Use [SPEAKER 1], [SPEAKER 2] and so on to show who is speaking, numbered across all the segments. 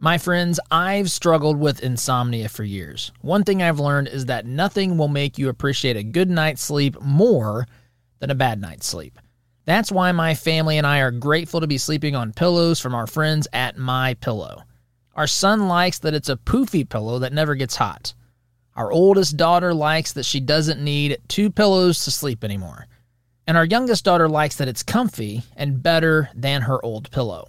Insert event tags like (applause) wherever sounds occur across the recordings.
[SPEAKER 1] My friends, I've struggled with insomnia for years. One thing I've learned is that nothing will make you appreciate a good night's sleep more than a bad night's sleep. That's why my family and I are grateful to be sleeping on pillows from our friends at My Pillow. Our son likes that it's a poofy pillow that never gets hot. Our oldest daughter likes that she doesn't need two pillows to sleep anymore. And our youngest daughter likes that it's comfy and better than her old pillow.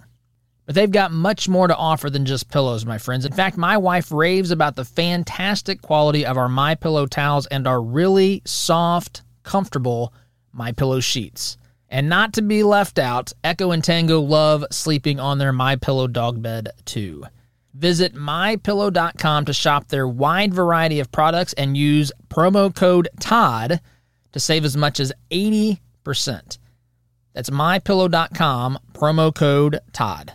[SPEAKER 1] But they've got much more to offer than just pillows, my friends. In fact, my wife raves about the fantastic quality of our My Pillow towels and our really soft, comfortable My Pillow sheets. And not to be left out, Echo and Tango love sleeping on their My Pillow dog bed too. Visit mypillow.com to shop their wide variety of products and use promo code TODD to save as much as 80%. That's mypillow.com, promo code TODD.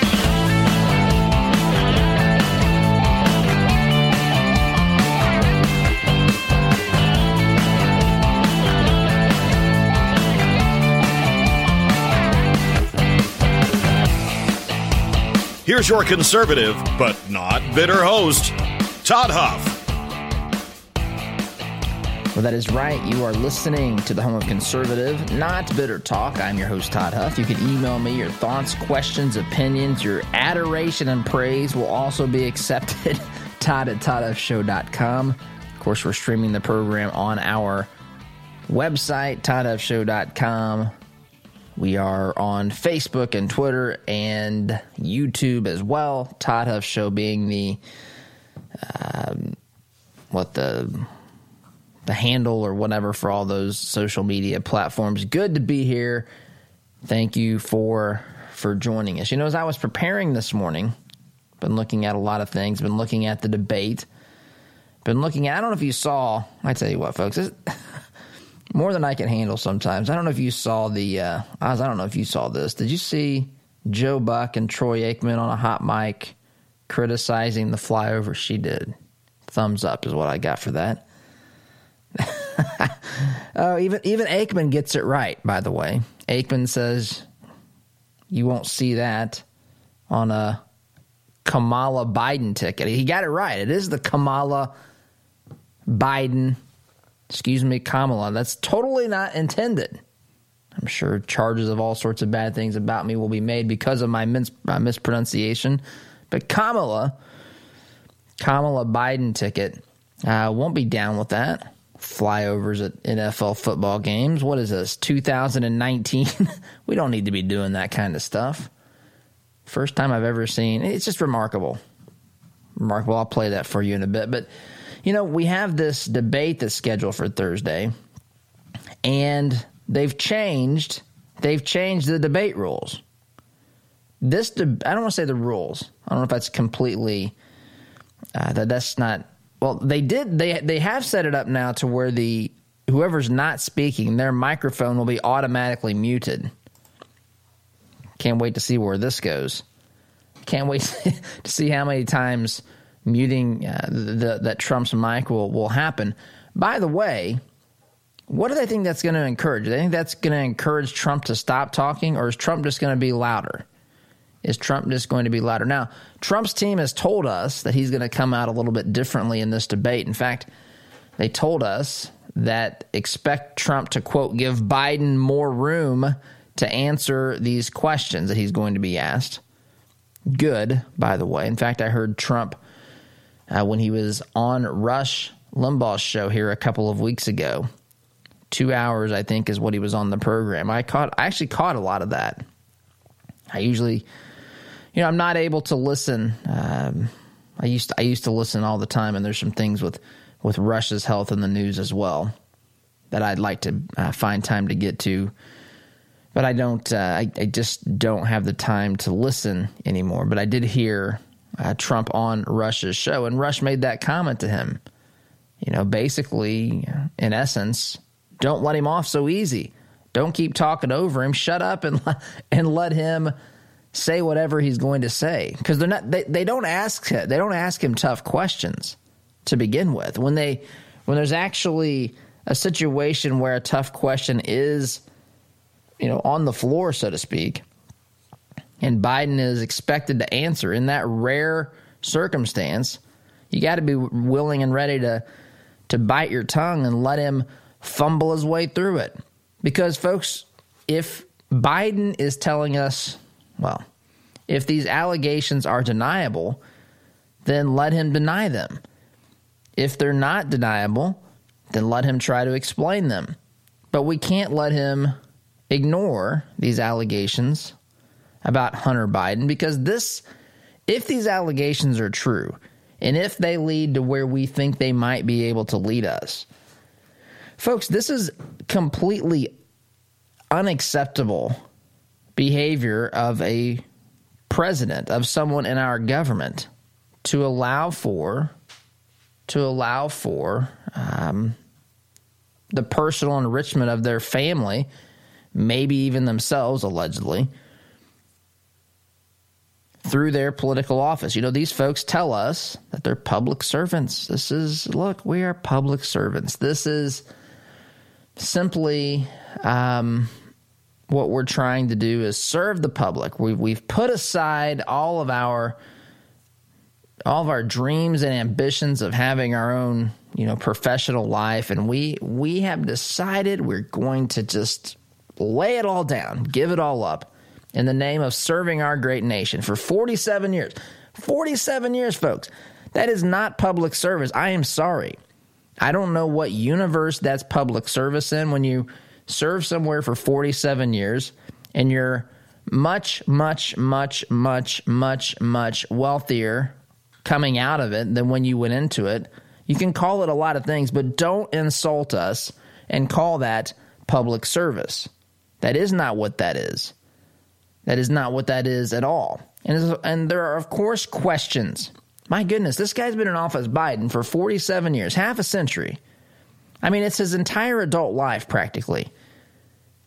[SPEAKER 2] Here's your conservative, but not bitter host, Todd Huff.
[SPEAKER 1] Well, that is right. You are listening to the home of conservative, not bitter talk. I'm your host, Todd Huff. You can email me your thoughts, questions, opinions, your adoration and praise will also be accepted. (laughs) Todd at ToddHuffShow.com. Of course, we're streaming the program on our website, ToddHuffShow.com. We are on Facebook and Twitter and YouTube as well. Todd Huff Show being the um, what the the handle or whatever for all those social media platforms. Good to be here. Thank you for for joining us. You know, as I was preparing this morning, been looking at a lot of things. Been looking at the debate. Been looking at. I don't know if you saw. I tell you what, folks more than I can handle sometimes. I don't know if you saw the, uh, I don't know if you saw this. Did you see Joe Buck and Troy Aikman on a hot mic criticizing the flyover she did? Thumbs up is what I got for that. (laughs) oh, even even Aikman gets it right. By the way, Aikman says you won't see that on a Kamala Biden ticket. He got it right. It is the Kamala Biden excuse me, Kamala. That's totally not intended. I'm sure charges of all sorts of bad things about me will be made because of my, mis- my mispronunciation. But Kamala, Kamala Biden ticket, uh, won't be down with that. Flyovers at NFL football games. What is this, 2019? (laughs) we don't need to be doing that kind of stuff. First time I've ever seen. It's just remarkable. Remarkable. I'll play that for you in a bit. But you know, we have this debate that's scheduled for Thursday, and they've changed. They've changed the debate rules. This, de- I don't want to say the rules. I don't know if that's completely uh, that. That's not. Well, they did. They they have set it up now to where the whoever's not speaking, their microphone will be automatically muted. Can't wait to see where this goes. Can't wait (laughs) to see how many times muting uh, the, that Trump's mic will, will happen. By the way, what do they think that's going to encourage? Do they think that's going to encourage Trump to stop talking, or is Trump just going to be louder? Is Trump just going to be louder? Now, Trump's team has told us that he's going to come out a little bit differently in this debate. In fact, they told us that expect Trump to, quote, give Biden more room to answer these questions that he's going to be asked. Good, by the way. In fact, I heard Trump uh, when he was on Rush Limbaugh's show here a couple of weeks ago. Two hours, I think, is what he was on the program. I caught, I actually caught a lot of that. I usually you know, I'm not able to listen. Um, I used to, I used to listen all the time, and there's some things with with Rush's health in the news as well that I'd like to uh, find time to get to. But I don't. Uh, I, I, just don't have the time to listen anymore. But I did hear uh, Trump on Rush's show, and Rush made that comment to him. You know, basically, in essence, don't let him off so easy. Don't keep talking over him. Shut up and (laughs) and let him say whatever he's going to say because they're not they, they don't ask they don't ask him tough questions to begin with when they when there's actually a situation where a tough question is you know on the floor so to speak and Biden is expected to answer in that rare circumstance you got to be willing and ready to to bite your tongue and let him fumble his way through it because folks if Biden is telling us well, if these allegations are deniable, then let him deny them. If they're not deniable, then let him try to explain them. But we can't let him ignore these allegations about Hunter Biden because this, if these allegations are true, and if they lead to where we think they might be able to lead us, folks, this is completely unacceptable behavior of a president, of someone in our government, to allow for to allow for um, the personal enrichment of their family, maybe even themselves, allegedly, through their political office. You know, these folks tell us that they're public servants. This is, look, we are public servants. This is simply um, what we're trying to do is serve the public. We've, we've put aside all of our all of our dreams and ambitions of having our own, you know, professional life and we we have decided we're going to just lay it all down, give it all up in the name of serving our great nation for 47 years. 47 years, folks. That is not public service. I am sorry. I don't know what universe that's public service in when you serve somewhere for 47 years, and you're much, much, much, much, much, much wealthier coming out of it than when you went into it. You can call it a lot of things, but don't insult us and call that public service. That is not what that is. That is not what that is at all. And, and there are, of course, questions. My goodness, this guy's been in office, Biden, for 47 years, half a century. I mean, it's his entire adult life practically.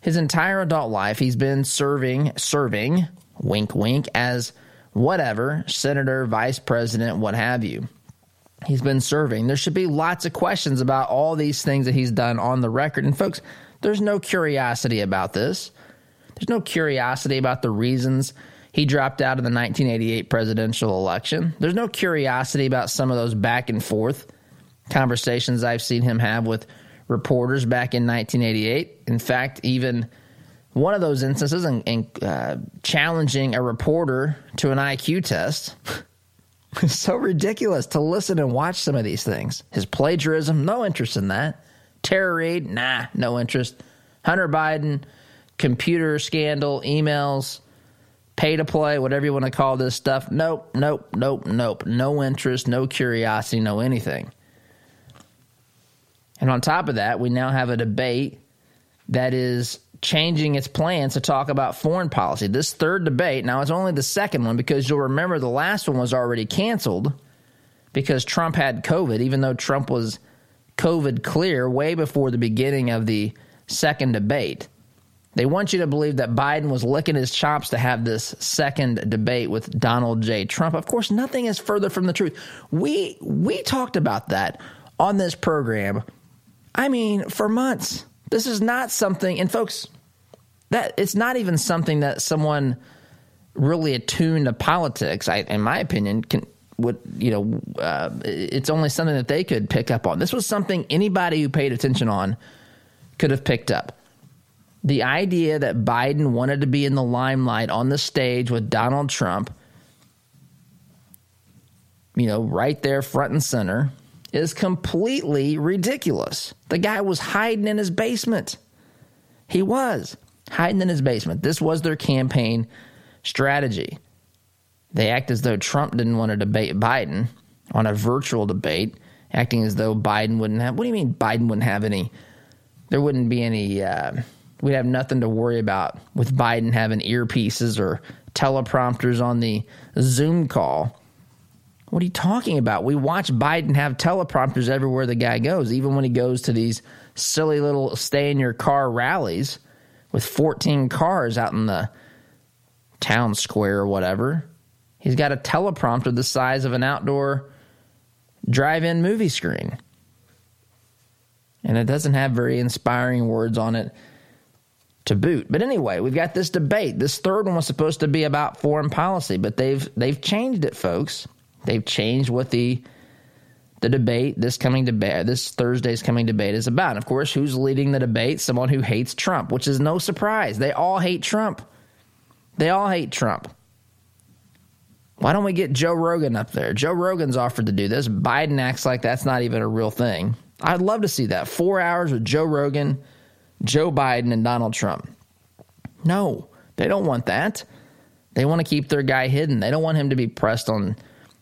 [SPEAKER 1] His entire adult life, he's been serving, serving, wink, wink, as whatever, senator, vice president, what have you. He's been serving. There should be lots of questions about all these things that he's done on the record. And folks, there's no curiosity about this. There's no curiosity about the reasons he dropped out of the 1988 presidential election. There's no curiosity about some of those back and forth conversations I've seen him have with reporters back in 1988. In fact, even one of those instances in, in uh, challenging a reporter to an IQ test. (laughs) it's so ridiculous to listen and watch some of these things. His plagiarism, no interest in that. Tara Reade, nah, no interest. Hunter Biden, computer scandal, emails, pay to play, whatever you want to call this stuff. Nope, nope, nope, nope. No interest, no curiosity, no anything. And on top of that, we now have a debate that is changing its plans to talk about foreign policy. This third debate, now it's only the second one because you'll remember the last one was already canceled because Trump had COVID, even though Trump was COVID clear way before the beginning of the second debate. They want you to believe that Biden was licking his chops to have this second debate with Donald J. Trump. Of course, nothing is further from the truth. We we talked about that on this program I mean, for months. This is not something, and folks, that it's not even something that someone really attuned to politics, I, in my opinion, can would you know uh, it's only something that they could pick up on. This was something anybody who paid attention on could have picked up. The idea that Biden wanted to be in the limelight on the stage with Donald Trump, you know, right there front and center is completely ridiculous. The guy was hiding in his basement. He was hiding in his basement. This was their campaign strategy. They act as though Trump didn't want to debate Biden on a virtual debate, acting as though Biden wouldn't have. What do you mean Biden wouldn't have any? There wouldn't be any. Uh, we'd have nothing to worry about with Biden having earpieces or teleprompters on the Zoom call. What are you talking about? We watch Biden have teleprompters everywhere the guy goes, even when he goes to these silly little stay in your car rallies with 14 cars out in the town square or whatever. He's got a teleprompter the size of an outdoor drive in movie screen. And it doesn't have very inspiring words on it to boot. But anyway, we've got this debate. This third one was supposed to be about foreign policy, but they've they've changed it, folks. They've changed what the the debate this coming debate this Thursday's coming debate is about. And of course, who's leading the debate? Someone who hates Trump, which is no surprise. They all hate Trump. They all hate Trump. Why don't we get Joe Rogan up there? Joe Rogan's offered to do this. Biden acts like that's not even a real thing. I'd love to see that. Four hours with Joe Rogan, Joe Biden, and Donald Trump. No, they don't want that. They want to keep their guy hidden. They don't want him to be pressed on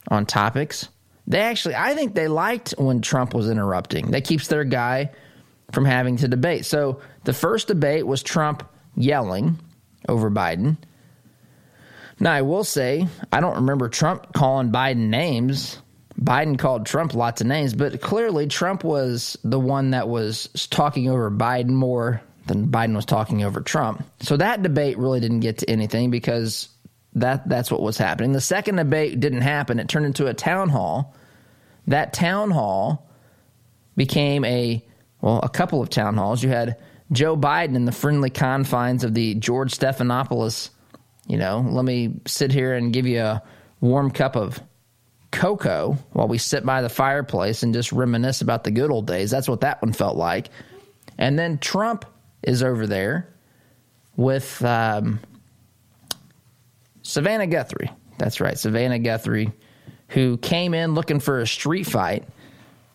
[SPEAKER 1] on topics. They actually, I think they liked when Trump was interrupting. That keeps their guy from having to debate. So the first debate was Trump yelling over Biden. Now, I will say, I don't remember Trump calling Biden names. Biden called Trump lots of names, but clearly Trump was the one that was talking over Biden more than Biden was talking over Trump. So that debate really didn't get to anything because that that's what was happening. The second debate didn't happen. It turned into a town hall. That town hall became a well, a couple of town halls. You had Joe Biden in the friendly confines of the George Stephanopoulos you know, let me sit here and give you a warm cup of cocoa while we sit by the fireplace and just reminisce about the good old days. That's what that one felt like. And then Trump is over there with um, Savannah Guthrie. That's right, Savannah Guthrie, who came in looking for a street fight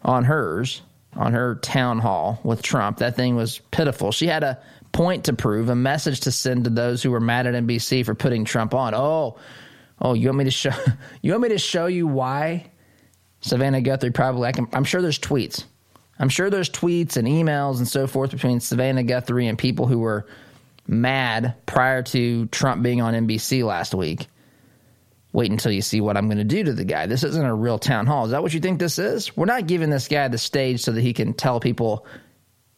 [SPEAKER 1] on hers, on her town hall with Trump. That thing was pitiful. She had a point to prove, a message to send to those who were mad at NBC for putting Trump on. Oh, oh, you want me to show (laughs) you want me to show you why Savannah Guthrie probably I can, I'm sure there's tweets. I'm sure there's tweets and emails and so forth between Savannah Guthrie and people who were mad prior to Trump being on NBC last week. Wait until you see what I'm going to do to the guy. This isn't a real town hall. Is that what you think this is? We're not giving this guy the stage so that he can tell people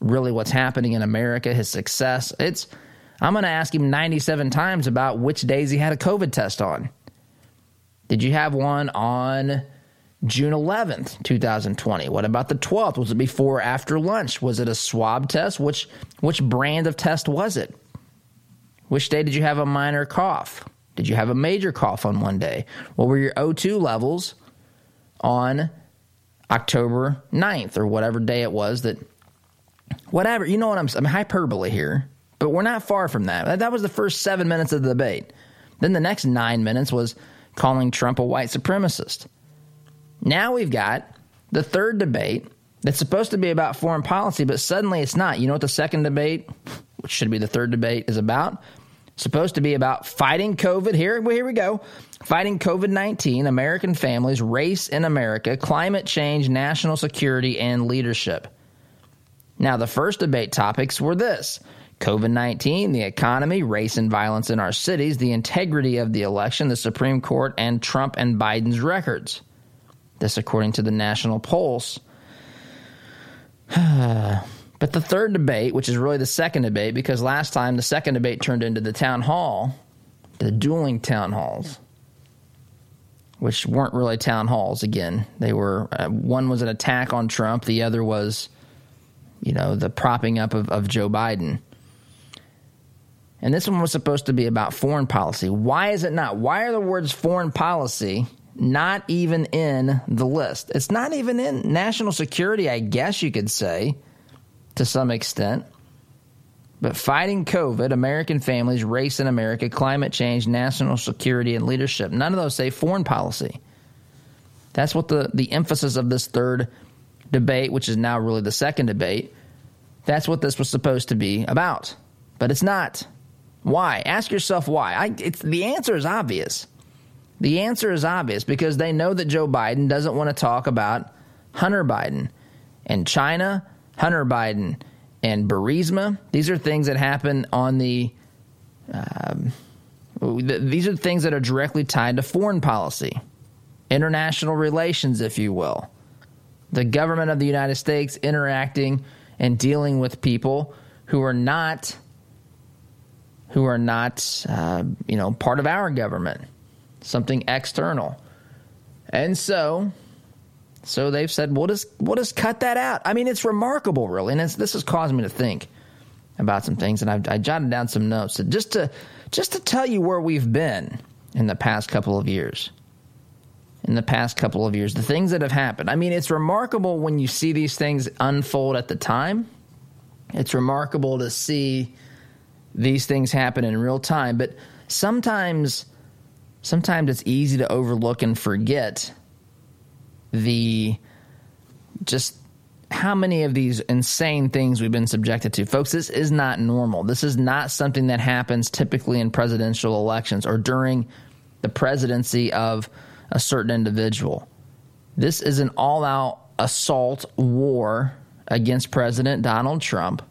[SPEAKER 1] really what's happening in America, his success. It's I'm going to ask him 97 times about which days he had a COVID test on. Did you have one on June 11th, 2020? What about the 12th? Was it before or after lunch? Was it a swab test? Which which brand of test was it? Which day did you have a minor cough? Did you have a major cough on one day? What were your O2 levels on October 9th or whatever day it was that whatever. You know what I'm? I'm hyperbole here, but we're not far from that. That was the first seven minutes of the debate. Then the next nine minutes was calling Trump a white supremacist. Now we've got the third debate that's supposed to be about foreign policy, but suddenly it's not. You know what the second debate, which should be the third debate, is about? supposed to be about fighting COVID. Here, here we go. Fighting COVID 19, American families, race in America, climate change, national security, and leadership. Now, the first debate topics were this COVID 19, the economy, race and violence in our cities, the integrity of the election, the Supreme Court, and Trump and Biden's records. This, according to the National Pulse. (sighs) but the third debate, which is really the second debate, because last time the second debate turned into the town hall, the dueling town halls, which weren't really town halls again. They were, uh, one was an attack on Trump, the other was you know, the propping up of, of Joe Biden. And this one was supposed to be about foreign policy. Why is it not? Why are the words foreign policy not even in the list? It's not even in national security, I guess you could say, to some extent. But fighting COVID, American families, race in America, climate change, national security, and leadership, none of those say foreign policy. That's what the, the emphasis of this third debate, which is now really the second debate, that's what this was supposed to be about. But it's not. Why? Ask yourself why. I, the answer is obvious. The answer is obvious because they know that Joe Biden doesn't want to talk about Hunter Biden and China, Hunter Biden and Burisma. These are things that happen on the. Um, these are things that are directly tied to foreign policy, international relations, if you will. The government of the United States interacting and dealing with people who are not who are not uh, you know part of our government, something external, and so so they've said we'll just we'll just cut that out. I mean, it's remarkable, really, and this has caused me to think about some things, and I've, I jotted down some notes just to just to tell you where we've been in the past couple of years. In the past couple of years, the things that have happened. I mean, it's remarkable when you see these things unfold at the time. It's remarkable to see these things happen in real time, but sometimes sometimes it's easy to overlook and forget the just how many of these insane things we've been subjected to. Folks, this is not normal. This is not something that happens typically in presidential elections or during the presidency of a certain individual. This is an all out assault war against President Donald Trump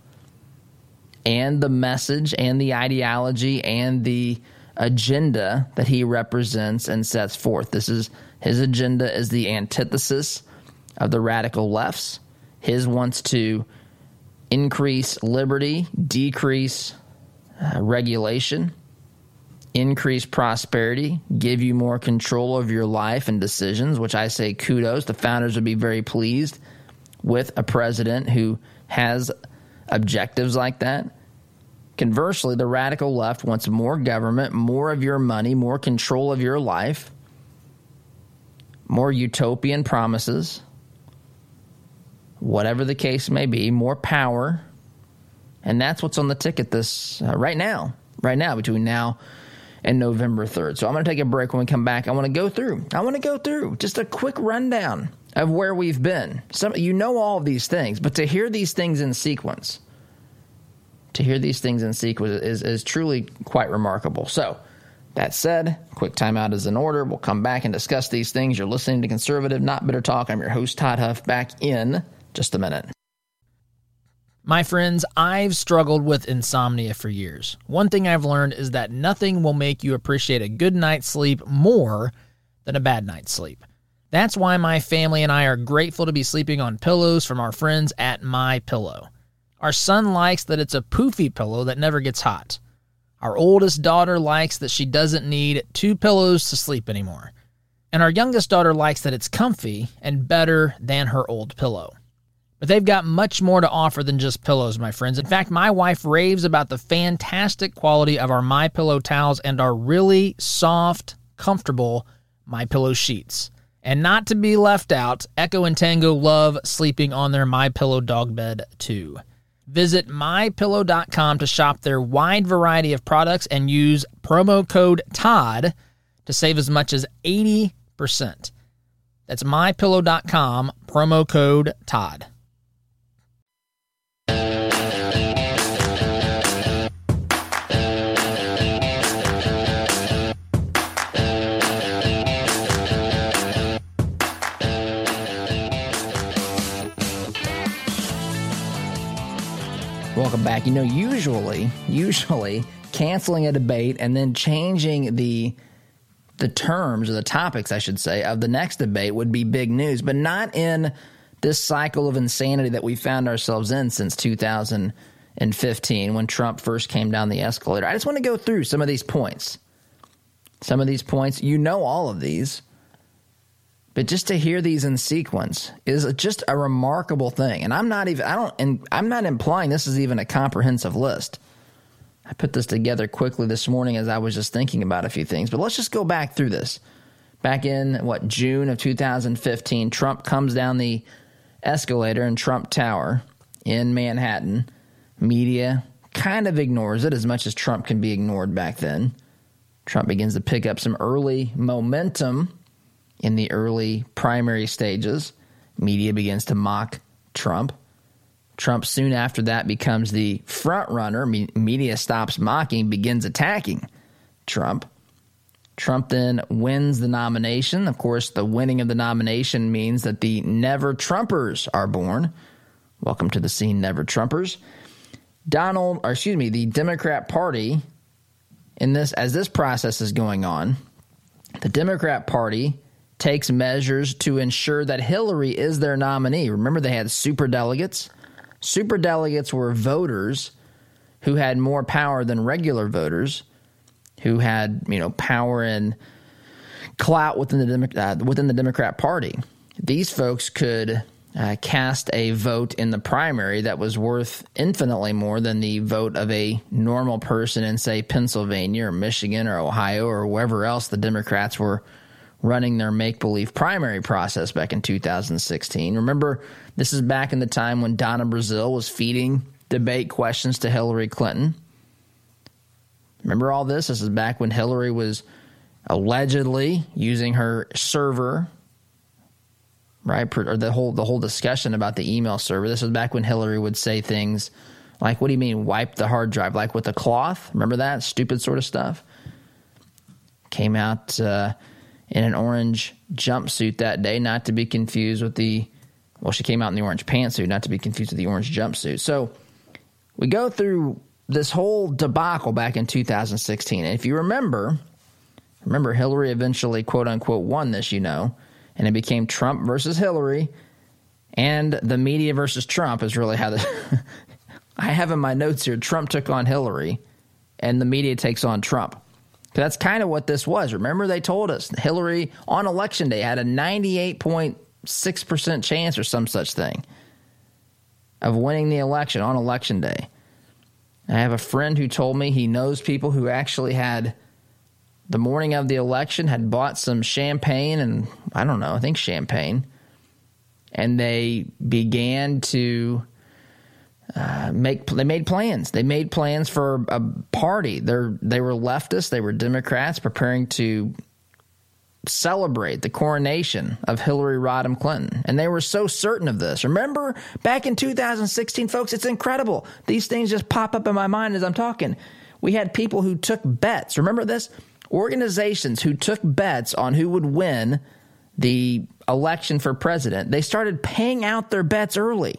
[SPEAKER 1] and the message and the ideology and the agenda that he represents and sets forth. This is his agenda is the antithesis of the radical lefts. His wants to increase liberty, decrease uh, regulation, increase prosperity, give you more control of your life and decisions, which I say kudos. The founders would be very pleased with a president who has objectives like that. Conversely, the radical left wants more government, more of your money, more control of your life, more utopian promises, whatever the case may be, more power. And that's what's on the ticket this uh, right now, right now, between now and November 3rd. So I'm going to take a break when we come back. I want to go through, I want to go through just a quick rundown of where we've been. Some, you know all of these things, but to hear these things in sequence, to hear these things in sequence is, is truly quite remarkable. So, that said, quick timeout is in order. We'll come back and discuss these things. You're listening to Conservative Not Bitter Talk. I'm your host, Todd Huff, back in just a minute.
[SPEAKER 3] My friends, I've struggled with insomnia for years. One thing I've learned is that nothing will make you appreciate a good night's sleep more than a bad night's sleep. That's why my family and I are grateful to be sleeping on pillows from our friends at My Pillow. Our son likes that it's a poofy pillow that never gets hot. Our oldest daughter likes that she doesn't need two pillows to sleep anymore. And our youngest daughter likes that it's comfy and better than her old pillow. But they've got much more to offer than just pillows, my friends. In fact, my wife raves about the fantastic quality of our My Pillow towels and our really soft, comfortable My Pillow sheets. And not to be left out, Echo and Tango love sleeping on their My Pillow dog bed too. Visit mypillow.com to shop their wide variety of products and use promo code TODD to save as much as 80%. That's mypillow.com, promo code TODD.
[SPEAKER 1] You know, usually, usually canceling a debate and then changing the the terms or the topics, I should say, of the next debate would be big news, but not in this cycle of insanity that we found ourselves in since 2015 when Trump first came down the escalator. I just want to go through some of these points. Some of these points, you know all of these. But just to hear these in sequence is just a remarkable thing. And I'm not even I don't and I'm not implying this is even a comprehensive list. I put this together quickly this morning as I was just thinking about a few things. But let's just go back through this. Back in what June of 2015, Trump comes down the escalator in Trump Tower in Manhattan. Media kind of ignores it as much as Trump can be ignored back then. Trump begins to pick up some early momentum in the early primary stages. Media begins to mock Trump. Trump soon after that becomes the front runner. media stops mocking, begins attacking Trump. Trump then wins the nomination. Of course, the winning of the nomination means that the Never Trumpers are born. Welcome to the scene, Never Trumpers. Donald, or excuse me, the Democrat Party, in this as this process is going on, the Democrat Party takes measures to ensure that Hillary is their nominee. Remember, they had super delegates. Super delegates were voters who had more power than regular voters, who had you know power and clout within the uh, within the Democrat Party. These folks could uh, cast a vote in the primary that was worth infinitely more than the vote of a normal person in, say, Pennsylvania or Michigan or Ohio or wherever else the Democrats were running their make believe primary process back in 2016. Remember, this is back in the time when Donna Brazile was feeding debate questions to Hillary Clinton. Remember all this? This is back when Hillary was allegedly using her server right? Or the whole the whole discussion about the email server. This was back when Hillary would say things like, "What do you mean wipe the hard drive? Like with a cloth? Remember that stupid sort of stuff?" Came out uh, in an orange jumpsuit that day, not to be confused with the. Well, she came out in the orange pantsuit, not to be confused with the orange jumpsuit. So we go through this whole debacle back in 2016, and if you remember, remember Hillary eventually quote unquote won this, you know and it became Trump versus Hillary, and the media versus Trump is really how the. (laughs) I have in my notes here Trump took on Hillary, and the media takes on Trump. That's kind of what this was. Remember, they told us Hillary on election day had a 98.6% chance or some such thing of winning the election on election day. I have a friend who told me he knows people who actually had the morning of the election had bought some champagne and I don't know, I think champagne, and they began to uh, make they made plans. They made plans for a party. They they were leftists. They were Democrats preparing to celebrate the coronation of Hillary Rodham Clinton. And they were so certain of this. Remember back in 2016, folks, it's incredible. These things just pop up in my mind as I'm talking. We had people who took bets. Remember this? organizations who took bets on who would win the election for president, they started paying out their bets early.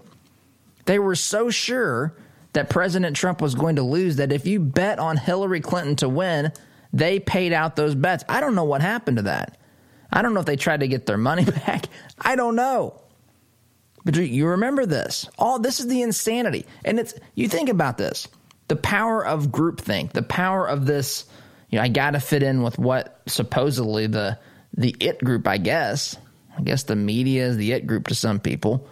[SPEAKER 1] They were so sure that President Trump was going to lose that if you bet on Hillary Clinton to win, they paid out those bets. I don't know what happened to that. I don't know if they tried to get their money (laughs) back. I don't know. But you remember this. All this is the insanity. And it's you think about this. The power of groupthink, the power of this you know, I got to fit in with what supposedly the the it group, I guess. I guess the media is the it group to some people.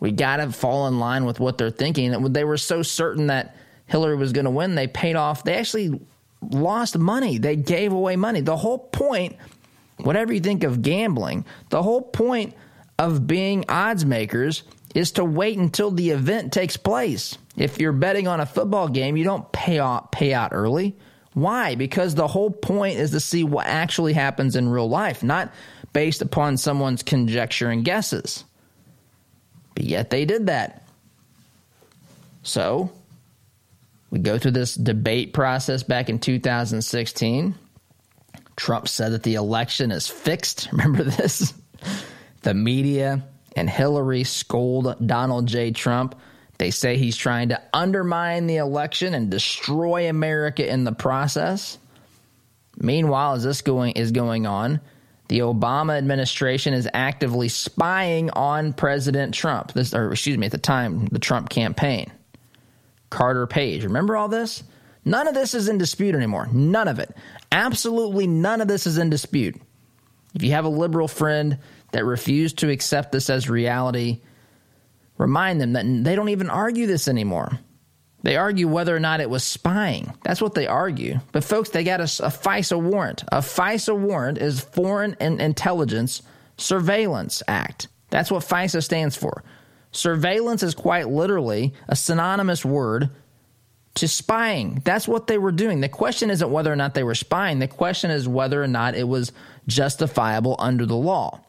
[SPEAKER 1] We got to fall in line with what they're thinking. They were so certain that Hillary was going to win, they paid off. They actually lost money. They gave away money. The whole point, whatever you think of gambling, the whole point of being odds makers is to wait until the event takes place. If you're betting on a football game, you don't pay out pay out early. Why? Because the whole point is to see what actually happens in real life, not based upon someone's conjecture and guesses. But yet they did that. So, we go through this debate process back in 2016. Trump said that the election is fixed. (laughs) Remember this? The media and Hillary scold Donald J. Trump they say he's trying to undermine the election and destroy America in the process. Meanwhile, as this going is going on, the Obama administration is actively spying on President Trump. This, or excuse me, at the time, the Trump campaign. Carter Page. Remember all this? None of this is in dispute anymore. None of it. Absolutely none of this is in dispute. If you have a liberal friend that refused to accept this as reality, Remind them that they don't even argue this anymore. They argue whether or not it was spying. That's what they argue. But folks, they got a, a FISA warrant. A FISA warrant is Foreign Intelligence Surveillance Act. That's what FISA stands for. Surveillance is quite literally a synonymous word to spying. That's what they were doing. The question isn't whether or not they were spying. The question is whether or not it was justifiable under the law.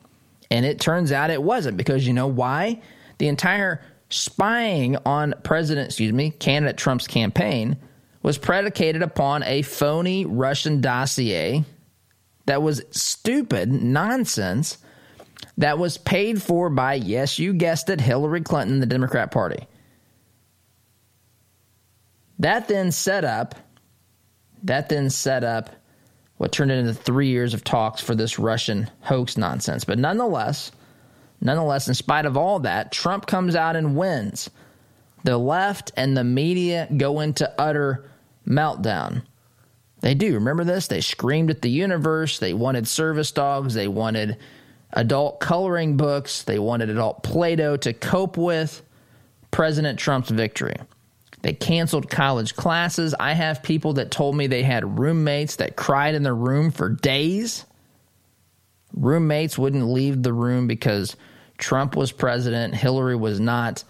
[SPEAKER 1] And it turns out it wasn't because you know why? the entire spying on President, excuse me, candidate Trump's campaign was predicated upon a phony Russian dossier that was stupid nonsense that was paid for by, yes, you guessed it, Hillary Clinton, the Democrat Party. That then set up, that then set up what turned into three years of talks for this Russian hoax nonsense. But nonetheless, nonetheless, in spite of all that, Trump comes out and wins. The left and the media go into utter meltdown. They do. Remember this? They screamed at the universe. They wanted service dogs. They wanted adult coloring books. They wanted adult Play Doh to cope with President Trump's victory. They canceled college classes. I have people that told me they had roommates that cried in their room for days. Roommates wouldn't leave the room because Trump was president, Hillary was not.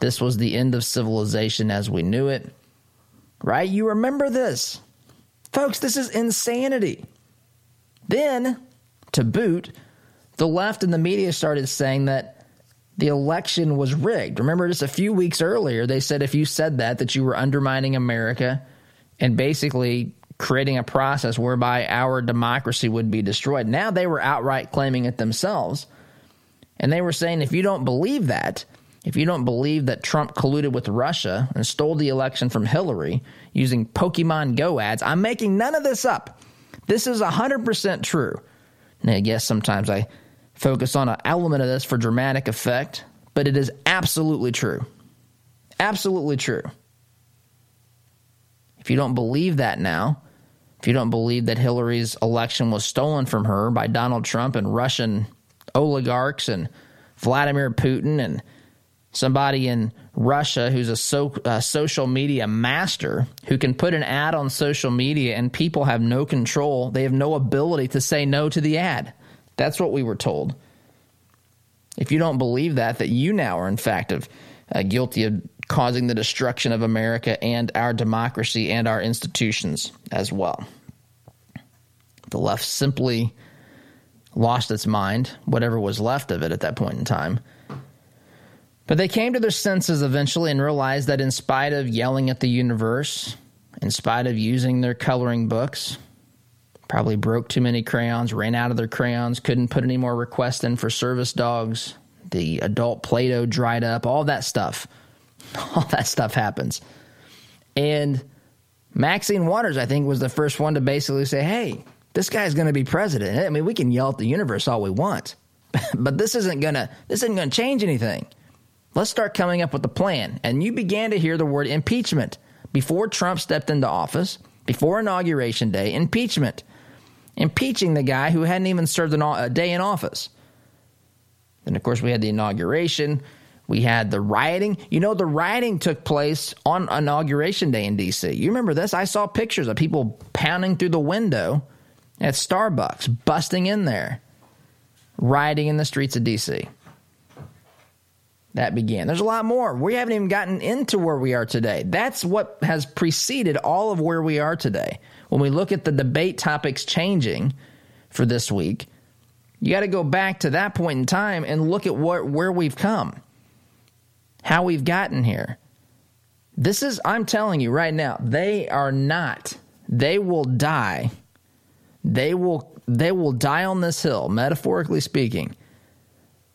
[SPEAKER 1] This was the end of civilization as we knew it. Right? You remember this. Folks, this is insanity. Then, to boot, the left and the media started saying that the election was rigged. Remember, just a few weeks earlier, they said if you said that, that you were undermining America and basically creating a process whereby our democracy would be destroyed. Now they were outright claiming it themselves. And they were saying if you don't believe that, if you don't believe that Trump colluded with Russia and stole the election from Hillary using Pokemon Go ads, I'm making none of this up. This is 100% true. Now, I guess sometimes I focus on an element of this for dramatic effect, but it is absolutely true. Absolutely true. If you don't believe that now, if you don't believe that Hillary's election was stolen from her by Donald Trump and Russian oligarchs and Vladimir Putin and somebody in Russia who's a, so, a, social media master who can put an ad on social media and people have no control. They have no ability to say no to the ad. That's what we were told. If you don't believe that, that you now are in fact of uh, guilty of causing the destruction of America and our democracy and our institutions as well. The left simply lost its mind, whatever was left of it at that point in time. But they came to their senses eventually and realized that in spite of yelling at the universe, in spite of using their coloring books, probably broke too many crayons, ran out of their crayons, couldn't put any more requests in for service dogs, the adult Play Doh dried up, all that stuff. (laughs) All that stuff happens. And Maxine Waters, I think, was the first one to basically say, hey, this guy's going to be president. I mean, we can yell at the universe all we want, (laughs) but this isn't going to this isn't going to change anything. Let's start coming up with a plan. And you began to hear the word impeachment before Trump stepped into office, before inauguration day. Impeachment, impeaching the guy who hadn't even served a day in office. Then, of course, we had the inauguration. We had the rioting. You know, the rioting took place on inauguration day in D.C. You remember this? I saw pictures of people pounding through the window at Starbucks, busting in there, rioting in the streets of D.C. That began. There's a lot more. We haven't even gotten into where we are today. That's what has preceded all of where we are today. When we look at the debate topics changing for this week, you got to go back to that point in time and look at what, where we've come, how we've gotten here. This is, I'm telling you right now, they are not, they will die they will they will die on this hill, metaphorically speaking.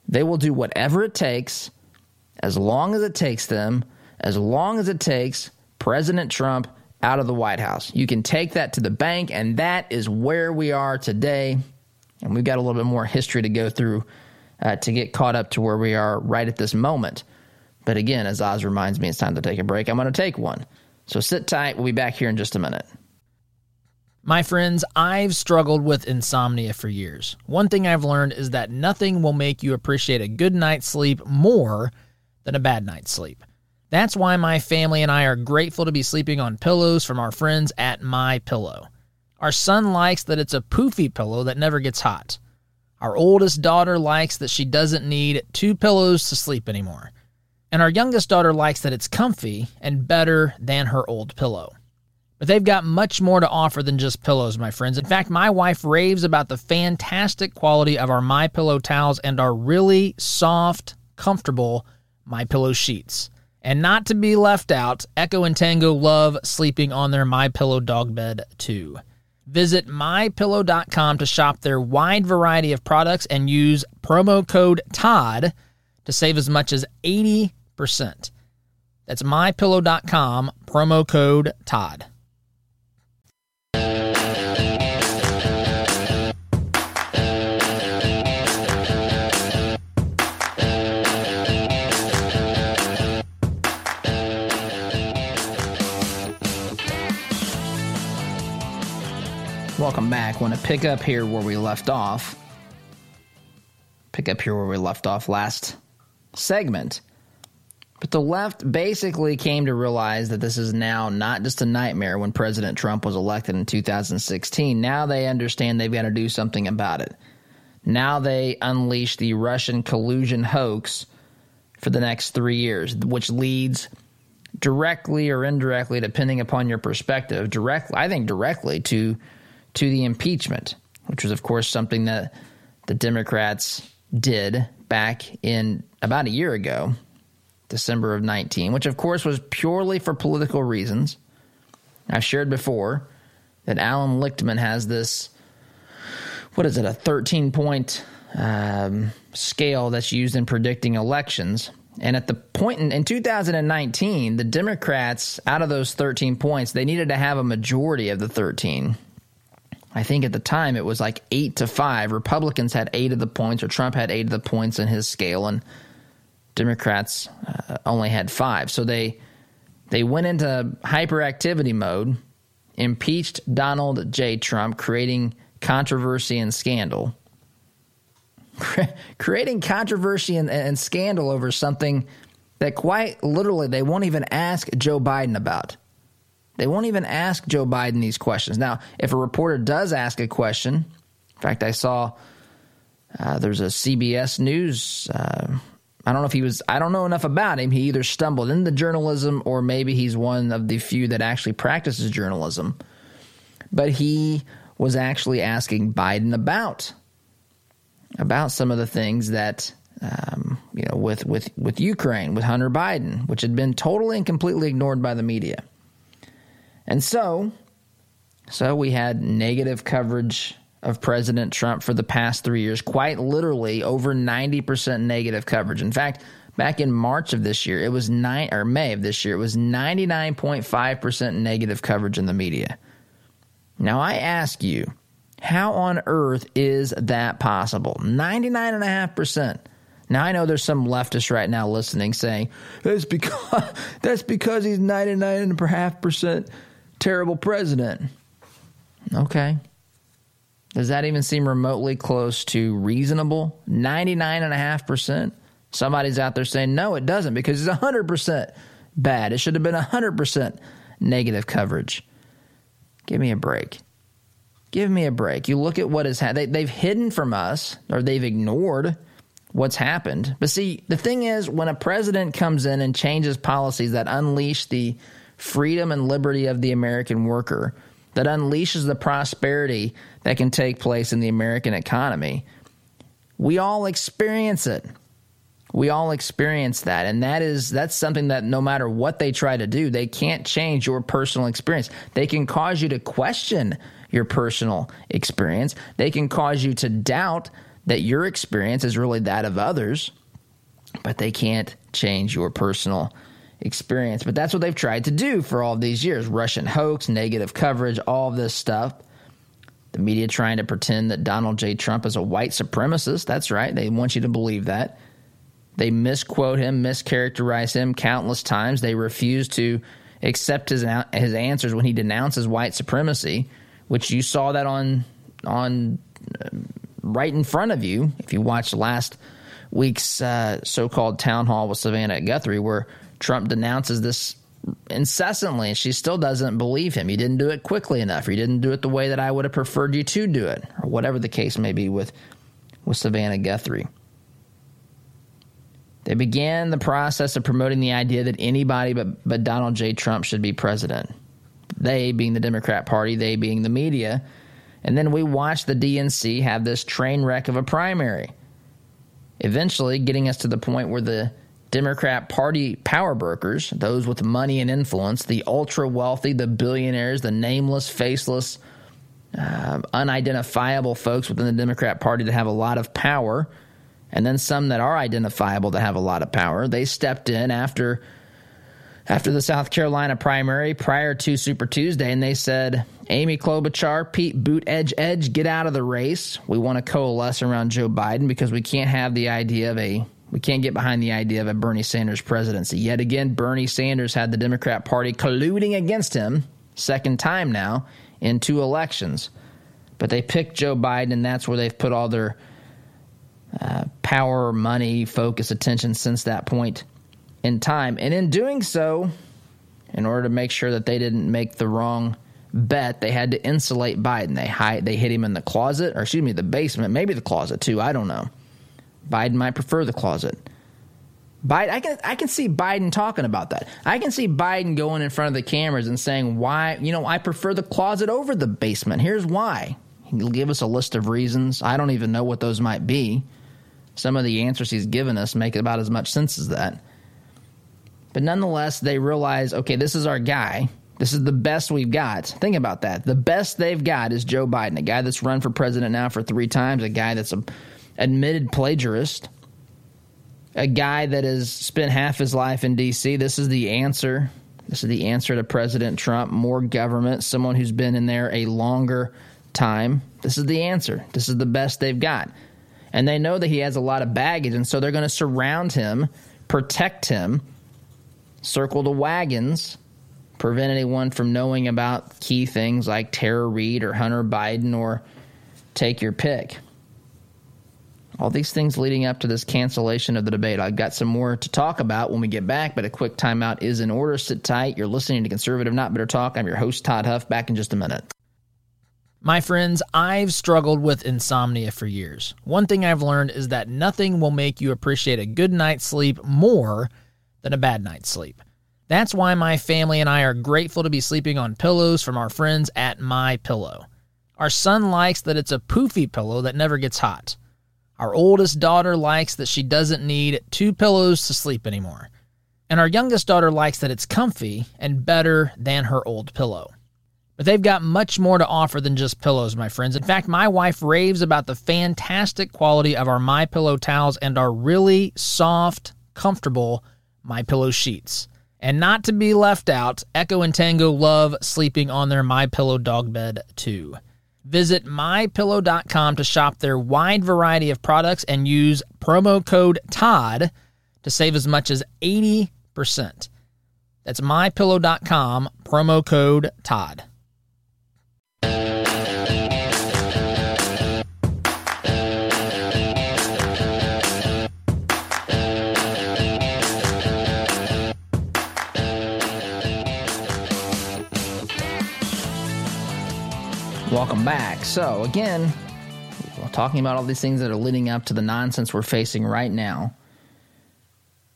[SPEAKER 1] They will do whatever it takes, as long as it takes them, as long as it takes President Trump out of the White House. You can take that to the bank, and that is where we are today. And we've got a little bit more history to go through uh, to get caught up to where we are right at this moment. But again, as Oz reminds me, it's time to take a break. I'm going to take one. So sit tight. We'll be back here in just a minute.
[SPEAKER 3] My friends, I've struggled with insomnia for years. One thing I've learned is that nothing will make you appreciate a good night's sleep more than a bad night's sleep. That's why my family and I are grateful to be sleeping on pillows from our friends at My Pillow. Our son likes that it's a poofy pillow that never gets hot. Our oldest daughter likes that she doesn't need two pillows to sleep anymore. And our youngest daughter likes that it's comfy and better than her old pillow. But they've got much more to offer than just pillows, my friends. In fact, my wife raves about the fantastic quality of our My Pillow towels and our really soft, comfortable My Pillow sheets. And not to be left out, Echo and Tango love sleeping on their My Pillow dog bed too. Visit mypillow.com to shop their wide variety of products and use promo code TODD to save as much as 80%. That's mypillow.com, promo code Todd.
[SPEAKER 1] Welcome back. Want to pick up here where we left off. Pick up here where we left off last segment. But the left basically came to realize that this is now not just a nightmare when President Trump was elected in 2016. Now they understand they've got to do something about it. Now they unleash the Russian collusion hoax for the next three years, which leads directly or indirectly, depending upon your perspective, directly, I think directly to to the impeachment, which was, of course, something that the Democrats did back in about a year ago, December of 19, which, of course, was purely for political reasons. I've shared before that Alan Lichtman has this, what is it, a 13 point um, scale that's used in predicting elections. And at the point in, in 2019, the Democrats, out of those 13 points, they needed to have a majority of the 13. I think at the time it was like eight to five. Republicans had eight of the points, or Trump had eight of the points in his scale, and Democrats uh, only had five. So they they went into hyperactivity mode, impeached Donald J. Trump, creating controversy and scandal. (laughs) creating controversy and, and scandal over something that quite literally they won't even ask Joe Biden about. They won't even ask Joe Biden these questions. Now, if a reporter does ask a question, in fact, I saw uh, there's a CBS News. Uh, I don't know if he was, I don't know enough about him. He either stumbled into journalism or maybe he's one of the few that actually practices journalism. But he was actually asking Biden about about some of the things that um, you know with with with Ukraine with Hunter Biden, which had been totally and completely ignored by the media. And so, so we had negative coverage of President Trump for the past three years, quite literally over 90% negative coverage. In fact, back in March of this year, it was nine or May of this year, it was 99.5% negative coverage in the media. Now I ask you, how on earth is that possible? 99.5%. Now I know there's some leftists right now listening saying that's because (laughs) that's because he's 99.5% terrible president. Okay. Does that even seem remotely close to reasonable? 99.5%? Somebody's out there saying, no, it doesn't because it's 100% bad. It should have been 100% negative coverage. Give me a break. Give me a break. You look at what has happened. They, they've hidden from us or they've ignored what's happened. But see, the thing is, when a president comes in and changes policies that unleash the freedom and liberty of the American worker that unleashes the prosperity that can take place in the American economy. We all experience it. We all experience that and that is that's something that no matter what they try to do, they can't change your personal experience. They can cause you to question your personal experience. They can cause you to doubt that your experience is really that of others, but they can't change your personal experience. But that's what they've tried to do for all these years Russian hoax, negative coverage, all this stuff. The media trying to pretend that Donald J. Trump is a white supremacist. That's right. They want you to believe that. They misquote him, mischaracterize him countless times. They refuse to accept his his answers when he denounces white supremacy, which you saw that on on uh, right in front of you if you watched last week's uh, so-called town hall with Savannah Guthrie, where Trump denounces this incessantly, and she still doesn't believe him. You didn't do it quickly enough, or you didn't do it the way that I would have preferred you to do it, or whatever the case may be with, with Savannah Guthrie. They began the process of promoting the idea that anybody but, but Donald J. Trump should be president. They being the Democrat Party, they being the media. And then we watched the DNC have this train wreck of a primary, eventually getting us to the point where the Democrat Party power brokers, those with money and influence, the ultra wealthy, the billionaires, the nameless, faceless uh, unidentifiable folks within the Democrat Party that have a lot of power, and then some that are identifiable that have a lot of power. They stepped in after after the South Carolina primary prior to Super Tuesday, and they said, Amy Klobuchar, Pete Buttigieg, Edge, get out of the race. We want to coalesce around Joe Biden because we can't have the idea of a we can't get behind the idea of a Bernie Sanders presidency. Yet again, Bernie Sanders had the Democrat Party colluding against him, second time now, in two elections. But they picked Joe Biden, and that's where they've put all their uh, power, money, focus, attention since that point in time. And in doing so, in order to make sure that they didn't make the wrong bet, they had to insulate Biden. They hide, they hid him in the closet, or excuse me, the basement, maybe the closet too. I don't know. Biden might prefer the closet. Biden, I can I can see Biden talking about that. I can see Biden going in front of the cameras and saying why you know I prefer the closet over the basement. Here's why. He'll give us a list of reasons. I don't even know what those might be. Some of the answers he's given us make about as much sense as that. But nonetheless, they realize okay, this is our guy. This is the best we've got. Think about that. The best they've got is Joe Biden, a guy that's run for president now for three times, a guy that's a admitted plagiarist, a guy that has spent half his life in D.C. This is the answer. This is the answer to President Trump more government, someone who's been in there a longer time. This is the answer. This is the best they've got. And they know that he has a lot of baggage, and so they're going to surround him, protect him, circle the wagons, prevent anyone from knowing about key things like Tara Reade or Hunter Biden or take your pick all these things leading up to this cancellation of the debate. I've got some more to talk about when we get back, but a quick timeout is in order. Sit tight. You're listening to Conservative Not Bitter Talk. I'm your host, Todd Huff. Back in just a minute.
[SPEAKER 3] My friends, I've struggled with insomnia for years. One thing I've learned is that nothing will make you appreciate a good night's sleep more than a bad night's sleep. That's why my family and I are grateful to be sleeping on pillows from our friends at My Pillow. Our son likes that it's a poofy pillow that never gets hot. Our oldest daughter likes that she doesn't need two pillows to sleep anymore. And our youngest daughter likes that it's comfy and better than her old pillow. But they've got much more to offer than just pillows, my friends. In fact, my wife raves about the fantastic quality of our My Pillow towels and our really soft, comfortable My Pillow sheets. And not to be left out, Echo and Tango love sleeping on their My Pillow dog bed too. Visit mypillow.com to shop their wide variety of products and use promo code TODD to save as much as 80%. That's mypillow.com, promo code TODD.
[SPEAKER 1] Welcome back. So, again, talking about all these things that are leading up to the nonsense we're facing right now,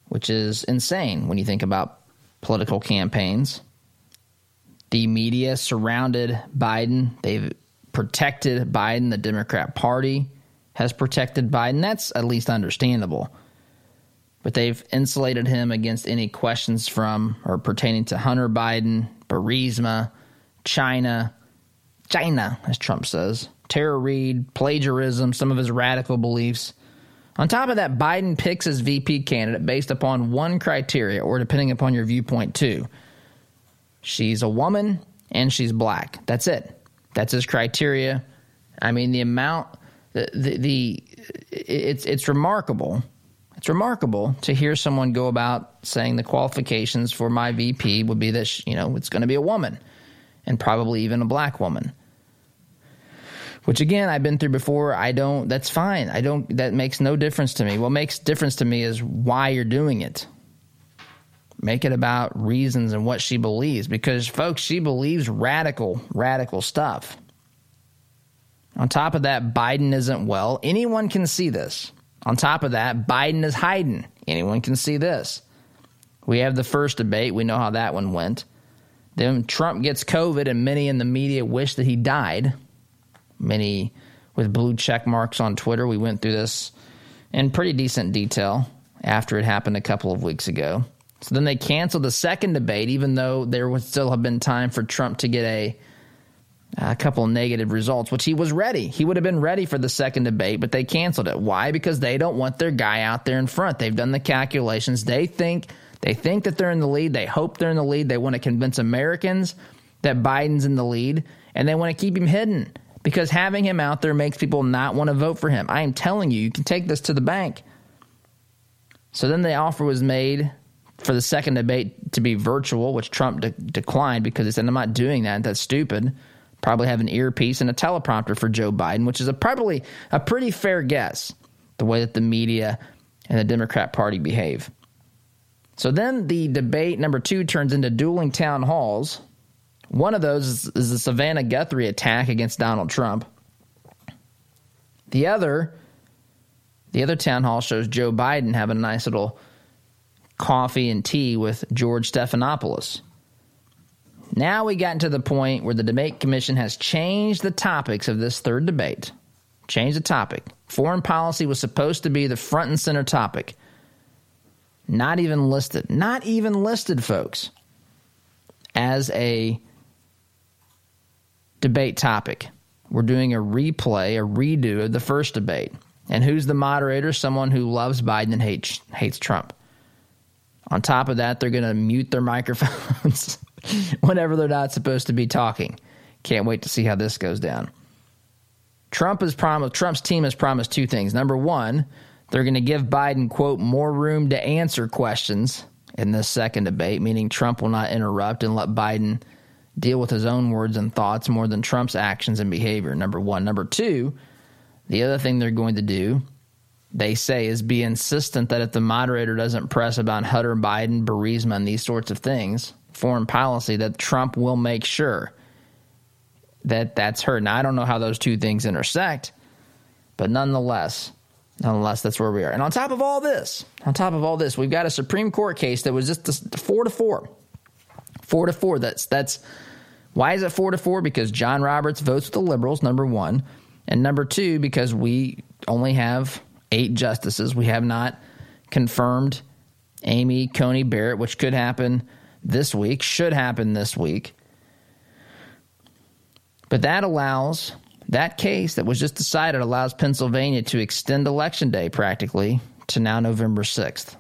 [SPEAKER 1] which is insane when you think about political campaigns. The media surrounded Biden, they've protected Biden, the Democrat Party has protected Biden. That's at least understandable. But they've insulated him against any questions from or pertaining to Hunter Biden, Burisma, China, China, as Trump says, Tara Reade, plagiarism, some of his radical beliefs. On top of that, Biden picks his VP candidate based upon one criteria, or depending upon your viewpoint, too. She's a woman and she's black. That's it. That's his criteria. I mean, the amount, the, the, the it's it's remarkable. It's remarkable to hear someone go about saying the qualifications for my VP would be that you know it's going to be a woman, and probably even a black woman which again I've been through before. I don't. That's fine. I don't. That makes no difference to me. What makes difference to me is why you're doing it. Make it about reasons and what she believes, because folks, she believes radical, radical stuff. On top of that, Biden isn't well. Anyone can see this. On top of that, Biden is hiding. Anyone can see this. We have the first debate. We know how that one went. Then Trump gets COVID, and many in the media wish that he died many with blue check marks on Twitter. We went through this in pretty decent detail after it happened a couple of weeks ago. So then they canceled the second debate, even though there would still have been time for Trump to get a a couple negative results, which he was ready. He would have been ready for the second debate, but they canceled it. Why? Because they don't want their guy out there in front. They've done the calculations. They think they think that they're in the lead. They hope they're in the lead. They want to convince Americans that Biden's in the lead, and they want to keep him hidden because having him out there makes people not want to vote for him. I am telling you, you can take this to the bank. So then the offer was made for the second debate to be virtual, which Trump de- declined because he said, I'm not doing that. That's stupid. Probably have an earpiece and a teleprompter for Joe Biden, which is a probably a pretty fair guess, the way that the media and the Democrat Party behave. So then the debate number two turns into dueling town halls. One of those is, the Savannah Guthrie attack against Donald Trump. The other, the other town hall shows Joe Biden having a nice little coffee and tea with George Stephanopoulos. Now we got to the point where the debate commission has changed the topics of this third debate. Changed the topic. Foreign policy was supposed to be the front and center topic. Not even listed. Not even listed, folks, as a debate topic. We're doing a replay, a redo of the first debate. And who's the moderator? Someone who loves Biden and hates hates Trump. On top of that, they're going to mute their (laughs) microphones whenever they're not supposed to be talking. Can't wait to see how this goes down. Trump has promised Trump's team has promised two things. Number one, they're going to give Biden quote more room to answer questions in this second debate, meaning Trump will not interrupt and let Biden deal with his own words and thoughts more than Trump's actions and behavior. Number one. Number two, the other thing they're going to do, they say, is be insistent that if the moderator doesn't press about Hunter Biden, Burisma, and these sorts of things, foreign policy, that Trump will make sure that that's heard. Now, I don't know how those two things intersect, but nonetheless, nonetheless, that's where we are. And on top of all this, on top of all this, we've got a Supreme Court case that was just four to four, four to four. That's that's why is it four to four? Because John Roberts votes with the liberals, number one, and number two, because we only have eight justices. We have not confirmed Amy Coney Barrett, which could happen this week, should happen this week. But that allows that case that was just decided allows Pennsylvania to extend election day practically to now November 6th.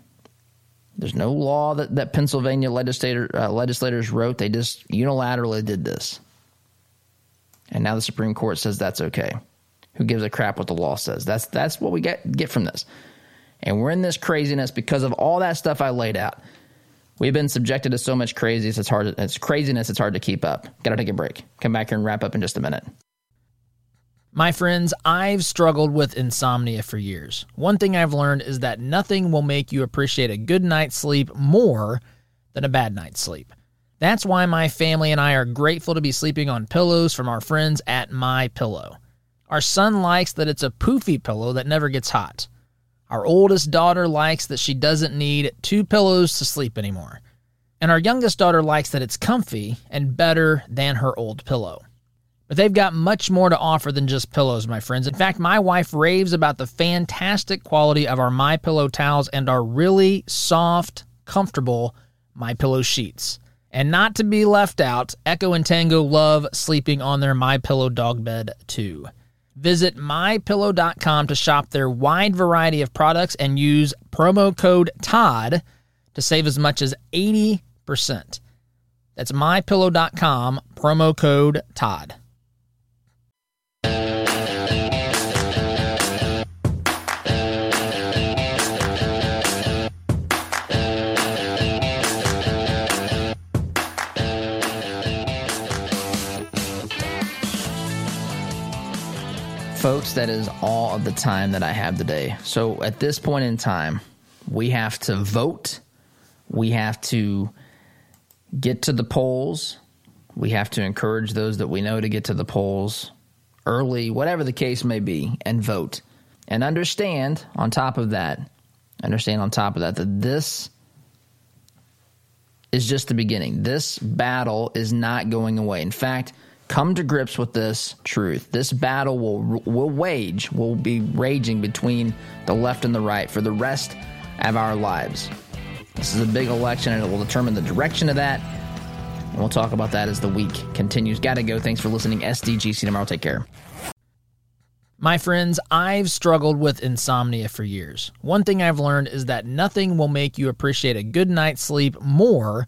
[SPEAKER 1] There's no law that, that Pennsylvania legislator, uh, legislators wrote. They just unilaterally did this. And now the Supreme Court says that's okay. Who gives a crap what the law says? That's that's what we get get from this. And we're in this craziness because of all that stuff I laid out. We've been subjected to so much craziness. It's hard. It's craziness. It's hard to keep up. Got to take a break. Come back here and wrap up in just a minute.
[SPEAKER 3] My friends, I've struggled with insomnia for years. One thing I've learned is that nothing will make you appreciate a good night's sleep more than a bad night's sleep. That's why my family and I are grateful to be sleeping on pillows from our friends at My Pillow. Our son likes that it's a poofy pillow that never gets hot. Our oldest daughter likes that she doesn't need two pillows to sleep anymore. And our youngest daughter likes that it's comfy and better than her old pillow. But they've got much more to offer than just pillows, my friends. In fact, my wife raves about the fantastic quality of our My Pillow towels and our really soft, comfortable My Pillow sheets. And not to be left out, Echo and Tango love sleeping on their My Pillow dog bed too. Visit mypillow.com to shop their wide variety of products and use promo code TODD to save as much as 80%. That's mypillow.com, promo code TODD.
[SPEAKER 1] Folks, that is all of the time that I have today. So at this point in time, we have to vote. We have to get to the polls. We have to encourage those that we know to get to the polls early, whatever the case may be, and vote. And understand, on top of that, understand on top of that, that this is just the beginning. This battle is not going away. In fact, come to grips with this truth. This battle will will wage, will be raging between the left and the right for the rest of our lives. This is a big election and it will determine the direction of that.
[SPEAKER 4] And we'll talk about that as the week continues. Gotta go. Thanks for listening. SDGC tomorrow. Take care.
[SPEAKER 1] My friends, I've struggled with insomnia for years. One thing I've learned is that nothing will make you appreciate a good night's sleep more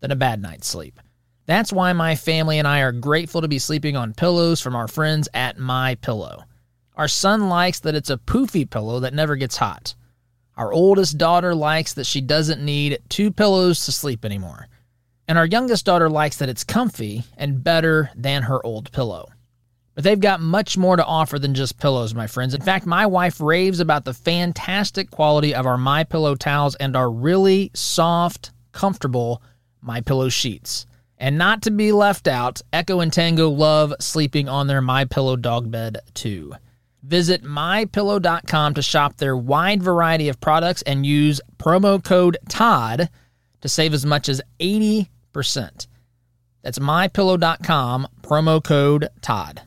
[SPEAKER 1] than a bad night's sleep. That's why my family and I are grateful to be sleeping on pillows from our friends at My Pillow. Our son likes that it's a poofy pillow that never gets hot. Our oldest daughter likes that she doesn't need two pillows to sleep anymore. And our youngest daughter likes that it's comfy and better than her old pillow. But they've got much more to offer than just pillows, my friends. In fact, my wife raves about the fantastic quality of our My Pillow towels and our really soft, comfortable My Pillow sheets. And not to be left out, Echo and Tango love sleeping on their My Pillow dog bed too. Visit mypillow.com to shop their wide variety of products and use promo code TODD to save as much as 80%. That's mypillow.com, promo code TODD.